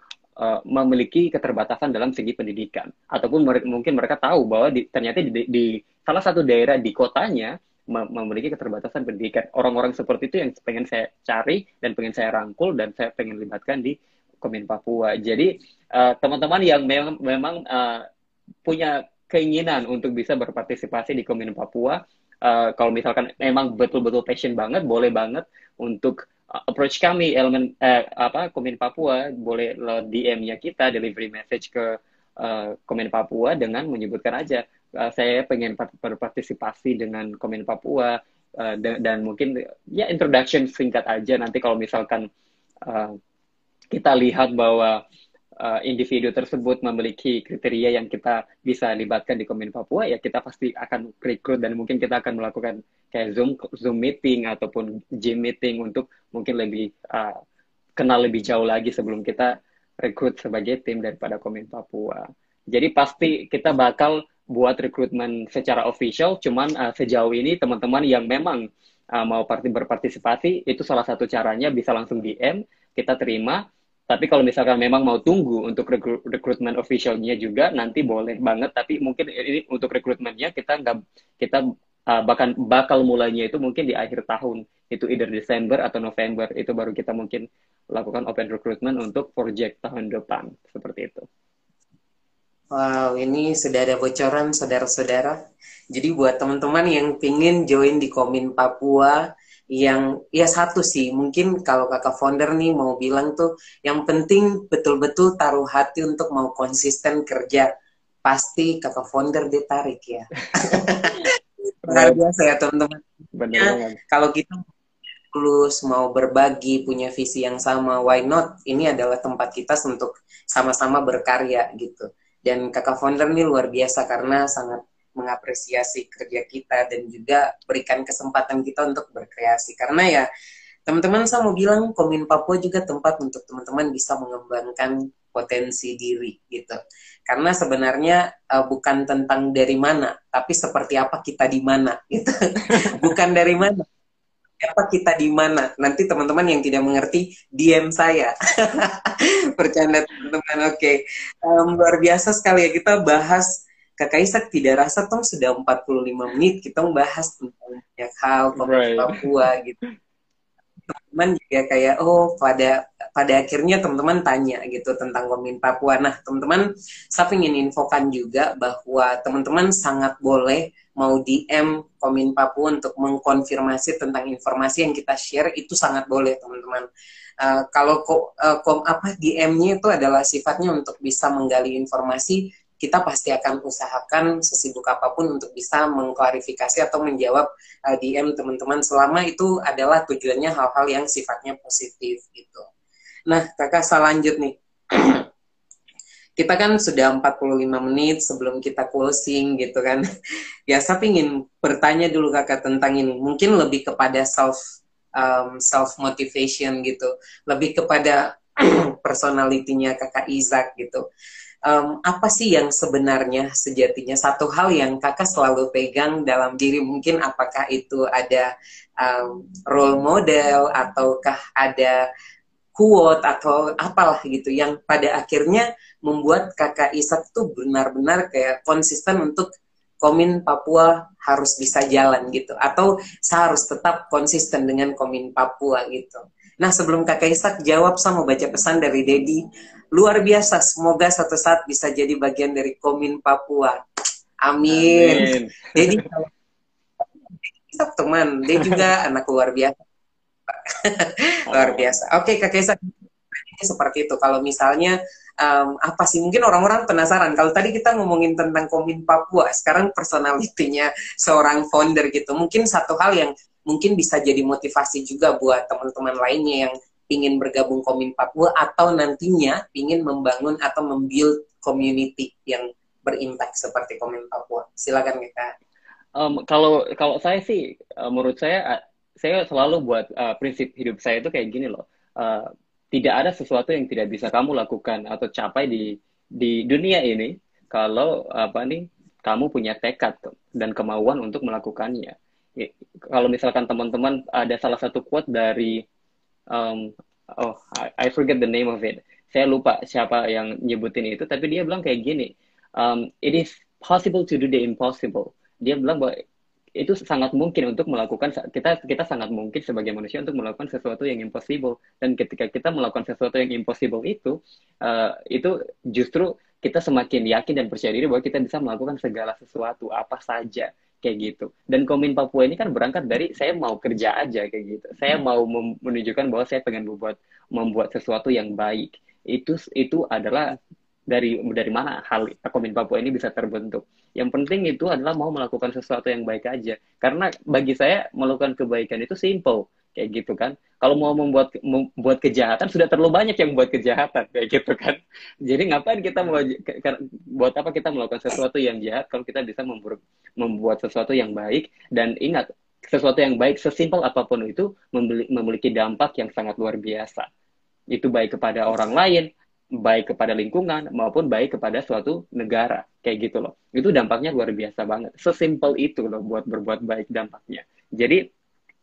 memiliki keterbatasan dalam segi pendidikan ataupun mungkin mereka tahu bahwa di, ternyata di, di salah satu daerah di kotanya memiliki keterbatasan pendidikan. Orang-orang seperti itu yang pengen saya cari dan pengen saya rangkul dan saya pengen libatkan di Komin Papua. Jadi teman-teman uh, yang memang memang uh, punya keinginan untuk bisa berpartisipasi di Komin Papua. Uh, kalau misalkan memang betul-betul passion banget, boleh banget untuk uh, approach kami elemen eh, apa Komin Papua, boleh lo DM-nya kita delivery message ke uh, Komin Papua dengan menyebutkan aja uh, saya pengen berpartisipasi dengan Komin Papua. Uh, dan, dan mungkin ya introduction singkat aja. Nanti kalau misalkan uh, kita lihat bahwa uh, individu tersebut memiliki kriteria yang kita bisa libatkan di Komin Papua, ya kita pasti akan rekrut dan mungkin kita akan melakukan kayak Zoom Zoom meeting ataupun Zoom meeting untuk mungkin lebih uh, kenal lebih jauh lagi sebelum kita rekrut sebagai tim daripada Komin Papua. Jadi pasti kita bakal buat rekrutmen secara official, cuman uh, sejauh ini teman-teman yang memang uh, mau berpartisipasi itu salah satu caranya bisa langsung DM, kita terima tapi kalau misalkan memang mau tunggu untuk rekrutmen officialnya juga nanti boleh banget. Tapi mungkin ini untuk rekrutmennya kita nggak kita uh, bahkan bakal mulainya itu mungkin di akhir tahun itu either Desember atau November itu baru kita mungkin lakukan open recruitment untuk project tahun depan seperti itu. Wow, ini sudah ada bocoran saudara-saudara. Jadi buat teman-teman yang pingin join di Komin Papua, yang ya satu sih. Mungkin kalau kakak founder nih mau bilang tuh yang penting betul-betul taruh hati untuk mau konsisten kerja. Pasti kakak founder ditarik ya. *laughs* Luar biasa ya teman-teman. Kalau kita tulus mau berbagi punya visi yang sama why not? Ini adalah tempat kita untuk sama-sama berkarya gitu. Dan kakak founder nih luar biasa karena sangat mengapresiasi kerja kita dan juga berikan kesempatan kita untuk berkreasi. Karena ya teman-teman saya mau bilang Komin Papua juga tempat untuk teman-teman bisa mengembangkan potensi diri gitu. Karena sebenarnya uh, bukan tentang dari mana tapi seperti apa kita di mana gitu. *laughs* Bukan dari mana apa kita di mana. Nanti teman-teman yang tidak mengerti DM saya. *laughs* Bercanda teman-teman oke. Okay. um, luar biasa sekali ya kita bahas Kakak Isak tidak rasa toh sudah 45 menit kita membahas tentang banyak hal tentang right. Papua gitu. Teman-teman juga kayak oh pada pada akhirnya teman-teman tanya gitu tentang Komin Papua. Nah, teman-teman saya ingin infokan juga bahwa teman-teman sangat boleh mau DM Komin Papua untuk mengkonfirmasi tentang informasi yang kita share itu sangat boleh teman-teman. Uh, kalau ko, uh, kom, apa DM-nya itu adalah sifatnya untuk bisa menggali informasi kita pasti akan usahakan sesibuk apa pun untuk bisa mengklarifikasi atau menjawab uh, eh, DM teman-teman selama itu adalah tujuannya hal-hal yang sifatnya positif gitu. Nah, kakak selanjut nih. *clears throat* kita kan sudah 45 menit sebelum kita closing gitu kan. *laughs* ya, saya ingin bertanya dulu kakak tentang ini. Mungkin lebih kepada self um, self motivation gitu. Lebih kepada *clears throat* personalitinya kakak Izak gitu um, apa sih yang sebenarnya sejatinya satu hal yang kakak selalu pegang dalam diri mungkin apakah itu ada um, role model ataukah ada quote atau apalah gitu yang pada akhirnya membuat kakak Isak tuh benar-benar kayak konsisten untuk Komin Papua harus bisa jalan gitu atau saya harus tetap konsisten dengan Komin Papua gitu. Nah sebelum kakak Isak jawab saya mau baca pesan dari Dedi luar biasa. Semoga satu saat bisa jadi bagian dari Komin Papua. Amin. Amin. Jadi teman, dia juga *laughs* anak luar biasa. luar biasa. Oke, Kak Kaisa, seperti itu. Kalau misalnya um, apa sih mungkin orang-orang penasaran. Kalau tadi kita ngomongin tentang Komin Papua, sekarang personalitinya seorang founder gitu. Mungkin satu hal yang mungkin bisa jadi motivasi juga buat teman-teman lainnya yang ingin bergabung Komin Papua atau nantinya ingin membangun atau membuild community yang berimpact seperti Komin Papua. Silakan kita. Um, kalau kalau saya sih, uh, menurut saya, uh, saya selalu buat uh, prinsip hidup saya itu kayak gini loh. Uh, tidak ada sesuatu yang tidak bisa kamu lakukan atau capai di di dunia ini kalau apa nih kamu punya tekad dan kemauan untuk melakukannya. Kalau misalkan teman-teman ada salah satu quote dari um, oh I, I forget the name of it. Saya lupa siapa yang nyebutin itu, tapi dia bilang kayak gini, um, it is possible to do the impossible. Dia bilang bahwa itu sangat mungkin untuk melakukan kita kita sangat mungkin sebagai manusia untuk melakukan sesuatu yang impossible dan ketika kita melakukan sesuatu yang impossible itu uh, itu justru kita semakin yakin dan percaya diri bahwa kita bisa melakukan segala sesuatu apa saja kayak gitu dan komin Papua ini kan berangkat dari saya mau kerja aja kayak gitu saya hmm. mau menunjukkan bahwa saya pengen membuat membuat sesuatu yang baik itu itu adalah dari dari mana hal Komin Papua ini bisa terbentuk. Yang penting itu adalah mau melakukan sesuatu yang baik aja. Karena bagi saya melakukan kebaikan itu simple kayak gitu kan. Kalau mau membuat membuat kejahatan sudah terlalu banyak yang membuat kejahatan kayak gitu kan. *laughs* Jadi ngapain kita mau buat apa kita melakukan sesuatu yang jahat kalau kita bisa membuat sesuatu yang baik dan ingat sesuatu yang baik sesimpel apa pun itu memiliki dampak yang sangat luar biasa. Itu baik kepada orang lain, baik kepada lingkungan maupun baik kepada suatu negara kayak gitu loh itu dampaknya luar biasa banget sesimpel itu loh buat berbuat baik dampaknya jadi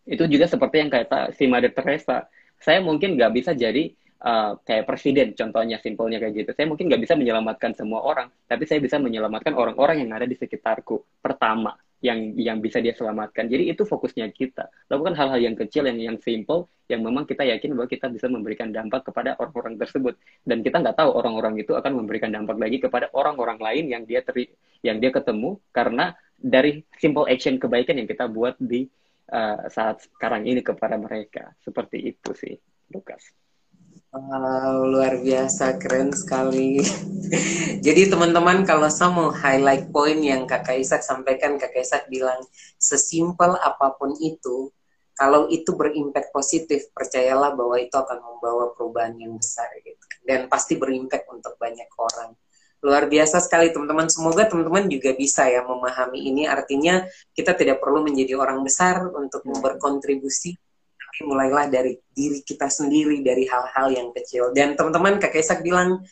itu juga seperti yang kata si Mother Teresa saya mungkin nggak bisa jadi uh, kayak presiden contohnya simpelnya kayak gitu saya mungkin nggak bisa menyelamatkan semua orang tapi saya bisa menyelamatkan orang-orang yang ada di sekitarku pertama yang yang bisa dia selamatkan. Jadi itu fokusnya kita. Lakukan hal-hal yang kecil, yang yang simple, yang memang kita yakin bahwa kita bisa memberikan dampak kepada orang-orang tersebut. Dan kita nggak tahu orang-orang itu akan memberikan dampak lagi kepada orang-orang lain yang dia teri, yang dia ketemu karena dari simple action kebaikan yang kita buat di uh, saat sekarang ini kepada mereka. Seperti itu sih, Lukas. Wow, luar biasa, keren sekali. *laughs* Jadi teman-teman kalau saya mau highlight poin yang Kakak Isak sampaikan, Kakak Isak bilang sesimpel apa pun itu, kalau itu berimpact positif, percayalah bahwa itu akan membawa perubahan yang besar gitu. Dan pasti berimpact untuk banyak orang. Luar biasa sekali teman-teman. Semoga teman-teman juga bisa ya memahami ini. Artinya kita tidak perlu menjadi orang besar untuk berkontribusi tapi mulailah dari diri kita sendiri dari hal-hal yang kecil. Dan teman-teman kak Isak bilang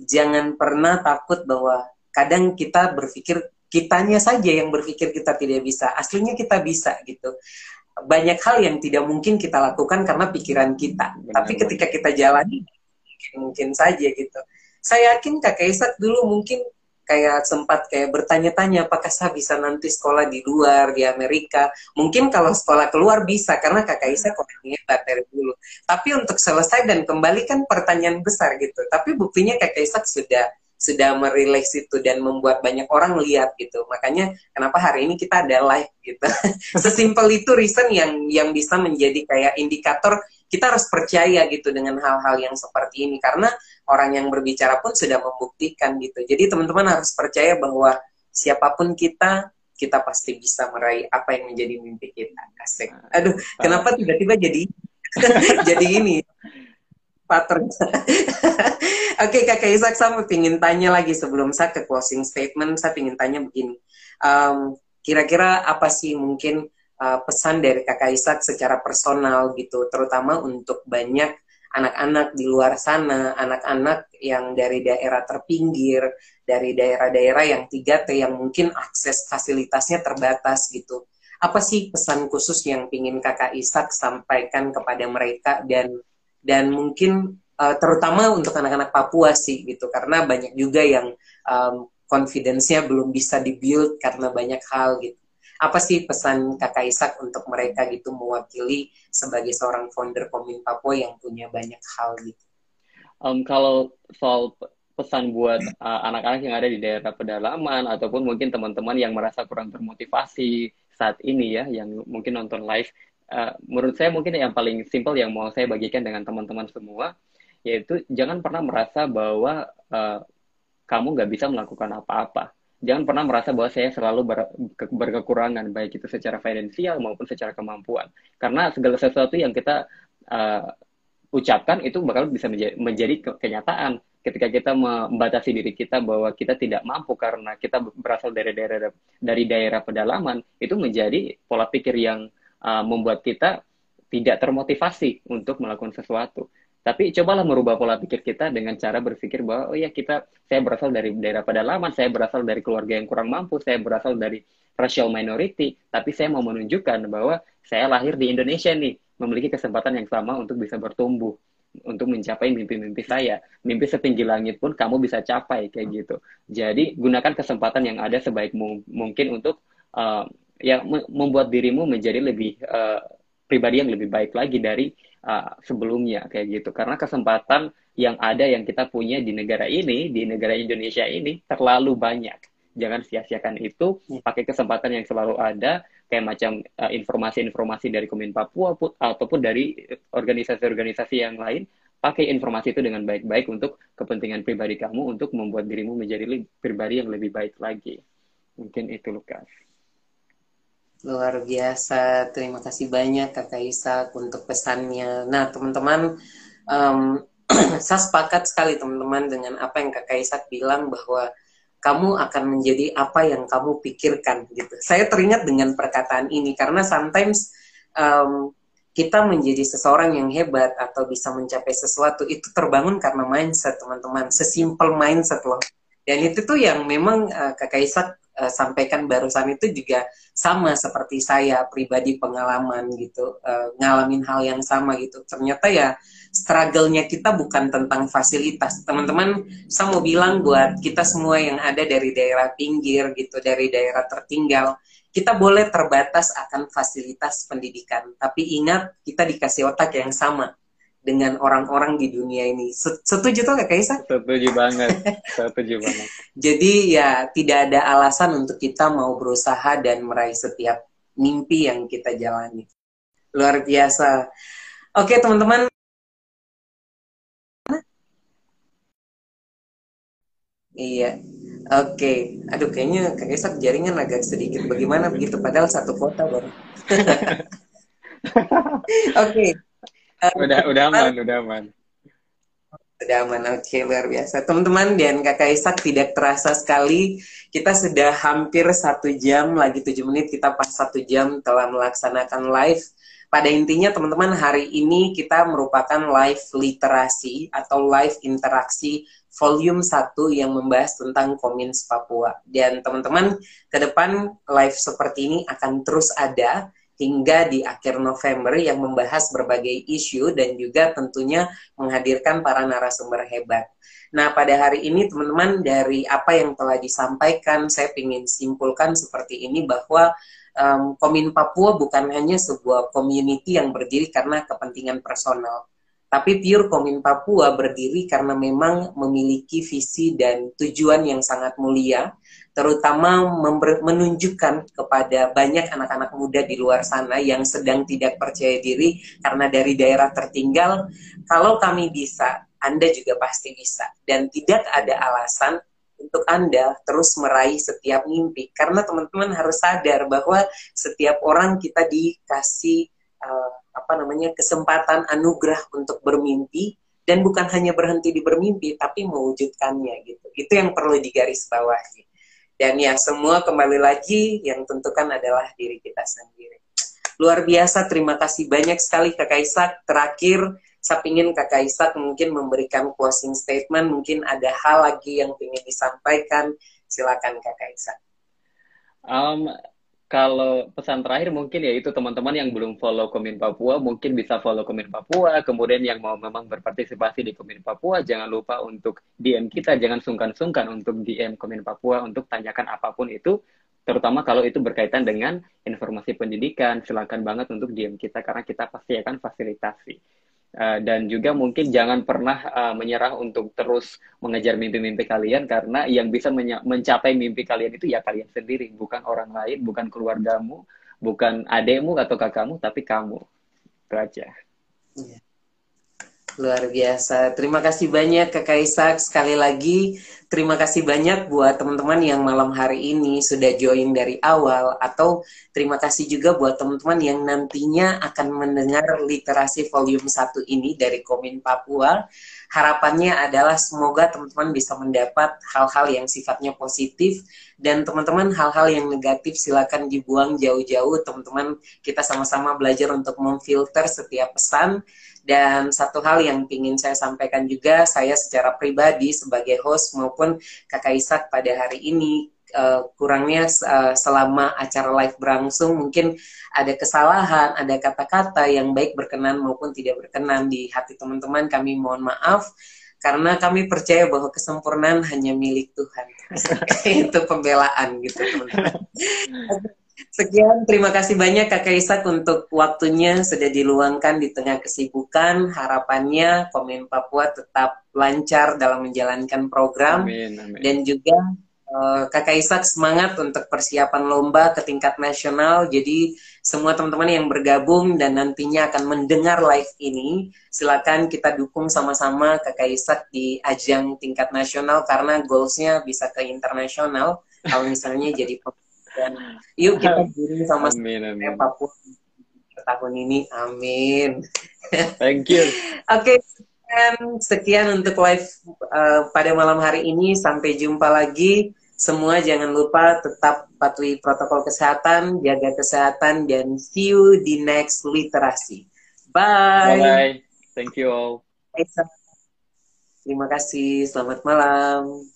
jangan pernah takut bahwa kadang kita berpikir kitanya saja yang berpikir kita tidak bisa. Aslinya kita bisa gitu. Banyak hal yang tidak mungkin kita lakukan karena pikiran kita. Benar, tapi ketika kita jalani mungkin, mungkin saja gitu saya yakin kak Isak dulu mungkin kayak sempat kayak bertanya-tanya apakah saya bisa nanti sekolah di luar di Amerika? Mungkin kalau sekolah keluar bisa karena kakak Isa orangnya hebat dari dulu. Tapi untuk selesai dan kembali kan pertanyaan besar gitu. Tapi buktinya kakak Isa sudah sudah merilis itu dan membuat banyak orang lihat gitu. Makanya kenapa hari ini kita ada live gitu. *laughs* Sesimpel itu reason yang yang bisa menjadi kayak indikator kita harus percaya gitu dengan hal-hal yang seperti ini. Karena orang yang berbicara pun sudah membuktikan gitu. Jadi teman-teman harus percaya bahwa siapa pun kita kita pasti bisa meraih apa yang menjadi mimpi kita. Asik. Aduh, kenapa tiba-tiba jadi *laughs* jadi ini? Pattern. *laughs* Oke, Kakak Isak, saya ingin tanya lagi sebelum saya ke closing statement, saya ingin tanya begini. Um, kira-kira apa sih mungkin uh, pesan dari kakak Isak secara personal gitu, terutama untuk banyak anak-anak di luar sana, anak-anak yang dari daerah terpinggir, dari daerah-daerah yang 3T yang mungkin akses fasilitasnya terbatas gitu. Apa sih pesan khusus yang ingin kakak Isak sampaikan kepada mereka dan dan mungkin uh, terutama untuk anak-anak Papua sih gitu karena banyak juga yang um, confidence-nya belum bisa dibuild karena banyak hal gitu apa sih pesan kakak Isak untuk mereka gitu mewakili sebagai seorang founder Komin Papua yang punya banyak hal gitu? Um, kalau soal pesan buat uh, anak-anak uh, yang ada di daerah pedalaman ataupun mungkin teman-teman yang merasa kurang termotivasi saat ini ya, yang mungkin nonton live, uh, menurut saya mungkin yang paling simple yang mau saya bagikan dengan teman-teman semua yaitu jangan pernah merasa bahwa uh, kamu nggak bisa melakukan apa-apa. Jangan pernah merasa bahwa saya selalu ber, berkekurangan, baik itu secara finansial maupun secara kemampuan. Karena segala sesuatu yang kita uh, ucapkan itu bakal bisa menjadi, menjadi kenyataan ketika kita membatasi diri kita bahwa kita tidak mampu karena kita berasal dari daerah dari daerah pedalaman itu menjadi pola pikir yang uh, membuat kita tidak termotivasi untuk melakukan sesuatu. Tapi cobalah merubah pola pikir kita dengan cara berpikir bahwa oh ya kita saya berasal dari daerah pedalaman, saya berasal dari keluarga yang kurang mampu, saya berasal dari racial minority, tapi saya mau menunjukkan bahwa saya lahir di Indonesia nih, memiliki kesempatan yang sama untuk bisa bertumbuh untuk mencapai mimpi-mimpi saya. Mimpi setinggi langit pun kamu bisa capai kayak gitu. Jadi gunakan kesempatan yang ada sebaik mungkin untuk uh, ya membuat dirimu menjadi lebih uh, pribadi yang lebih baik lagi dari uh, sebelumnya kayak gitu. Karena kesempatan yang ada yang kita punya di negara ini, di negara Indonesia ini terlalu banyak. Jangan sia-siakan itu, hmm. pakai kesempatan yang selalu ada kayak macam uh, informasi-informasi dari Komin Papua put, ataupun dari organisasi-organisasi yang lain pakai informasi itu dengan baik-baik untuk kepentingan pribadi kamu untuk membuat dirimu menjadi pribadi yang lebih baik lagi mungkin itu Lukas luar biasa terima kasih banyak kakak Isak untuk pesannya nah teman-teman um, *clears throat* saya sepakat sekali teman-teman dengan apa yang kakak Isak bilang bahwa kamu akan menjadi apa yang kamu pikirkan gitu. Saya teringat dengan perkataan ini karena sometimes um, kita menjadi seseorang yang hebat atau bisa mencapai sesuatu itu terbangun karena mindset teman-teman, sesimpel mindset loh. Dan itu tuh yang memang uh, Kakak Isak uh, sampaikan barusan itu juga sama seperti saya pribadi pengalaman gitu uh, ngalamin hal yang sama gitu. Ternyata ya struggle-nya kita bukan tentang fasilitas. Teman-teman saya mau bilang buat kita semua yang ada dari daerah pinggir gitu dari daerah tertinggal kita boleh terbatas akan fasilitas pendidikan. Tapi ingat kita dikasih otak yang sama dengan orang-orang di dunia ini. Setuju tuh Kak Kaisa? Setuju banget. Setuju banget. *laughs* Jadi ya tidak ada alasan untuk kita mau berusaha dan meraih setiap mimpi yang kita jalani. Luar biasa. Oke, teman-teman. Iya. Oke. Aduh, kayaknya Kak Kaisa jaringan agak sedikit bagaimana begitu padahal satu kota baru. *laughs* *laughs* Oke udah udah aman udah aman. Udah aman oke okay, luar biasa. Teman-teman dan kakak Isak tidak terasa sekali kita sudah hampir satu jam lagi tujuh menit kita pas satu jam telah melaksanakan live. Pada intinya teman-teman hari ini kita merupakan live literasi atau live interaksi volume 1 yang membahas tentang Komins Papua. Dan teman-teman, ke depan live seperti ini akan terus ada hingga di akhir November yang membahas berbagai isu dan juga tentunya menghadirkan para narasumber hebat. Nah, pada hari ini teman-teman dari apa yang telah disampaikan, saya ingin simpulkan seperti ini bahwa um, Komin Papua bukan hanya sebuah community yang berdiri karena kepentingan personal, tapi pure Komin Papua berdiri karena memang memiliki visi dan tujuan yang sangat mulia terutama menunjukkan kepada banyak anak-anak muda di luar sana yang sedang tidak percaya diri karena dari daerah tertinggal, kalau kami bisa, Anda juga pasti bisa. Dan tidak ada alasan untuk Anda terus meraih setiap mimpi. Karena teman-teman harus sadar bahwa setiap orang kita dikasih uh, apa namanya kesempatan anugerah untuk bermimpi dan bukan hanya berhenti di bermimpi tapi mewujudkannya gitu. Itu yang perlu digarisbawahi. Dan ya semua kembali lagi yang tentukan adalah diri kita sendiri. Luar biasa, terima kasih banyak sekali Kak Isak. Terakhir, saya ingin Kak Isak mungkin memberikan closing statement, mungkin ada hal lagi yang ingin disampaikan. Silakan Kak Isak. Um, kalau pesan terakhir mungkin ya itu teman-teman yang belum follow Komin Papua mungkin bisa follow Komin Papua. Kemudian yang mau memang berpartisipasi di Komin Papua jangan lupa untuk DM kita, jangan sungkan-sungkan untuk DM Komin Papua untuk tanyakan apa pun itu. Terutama kalau itu berkaitan dengan informasi pendidikan, silakan banget untuk DM kita karena kita pasti akan fasilitasi. Uh, dan juga mungkin jangan pernah uh, menyerah untuk terus mengejar mimpi-mimpi kalian karena yang bisa mencapai mimpi kalian itu ya kalian sendiri, bukan orang lain, bukan keluargamu, bukan adekmu atau kakakmu, tapi kamu. Itu aja. Iya. Luar biasa. Terima kasih banyak Kak Kaisak. Sekali lagi, terima kasih banyak buat teman-teman yang malam hari ini sudah join dari awal. Atau terima kasih juga buat teman-teman yang nantinya akan mendengar literasi volume 1 ini dari Komin Papua. Harapannya adalah semoga teman-teman bisa mendapat hal-hal yang sifatnya positif. Dan teman-teman hal-hal yang negatif silakan dibuang jauh-jauh. Teman-teman kita sama-sama belajar untuk memfilter setiap pesan dan satu hal yang ingin saya sampaikan juga, saya secara pribadi sebagai host maupun Kakak Isak pada hari ini uh, kurangnya uh, selama acara live berlangsung mungkin ada kesalahan, ada kata-kata yang baik berkenan maupun tidak berkenan di hati teman-teman. Kami mohon maaf karena kami percaya bahwa kesempurnaan hanya milik Tuhan. *laughs* Itu pembelaan gitu teman-teman. Sekian, terima kasih banyak Kakak Isak untuk waktunya sudah diluangkan di tengah kesibukan. Harapannya Komen Papua tetap lancar dalam menjalankan program. Amin, amin. Dan juga uh, Kakak Isak semangat untuk persiapan lomba ke tingkat nasional. Jadi semua teman-teman yang bergabung dan nantinya akan mendengar live ini, silakan kita dukung sama-sama Kakak Isak di ajang tingkat nasional karena goalsnya bisa ke internasional. Kalau misalnya jadi dan yuk kita *laughs* giring sama amin, amin. Papua tahun ini. Amin. Thank you. *laughs* Oke, okay, sekian, sekian untuk live uh, pada malam hari ini. Sampai jumpa lagi. Semua jangan lupa tetap patuhi protokol kesehatan, jaga kesehatan, dan see you di next literasi. Bye. Bye. Thank you all. Terima kasih. Selamat malam.